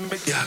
Yeah.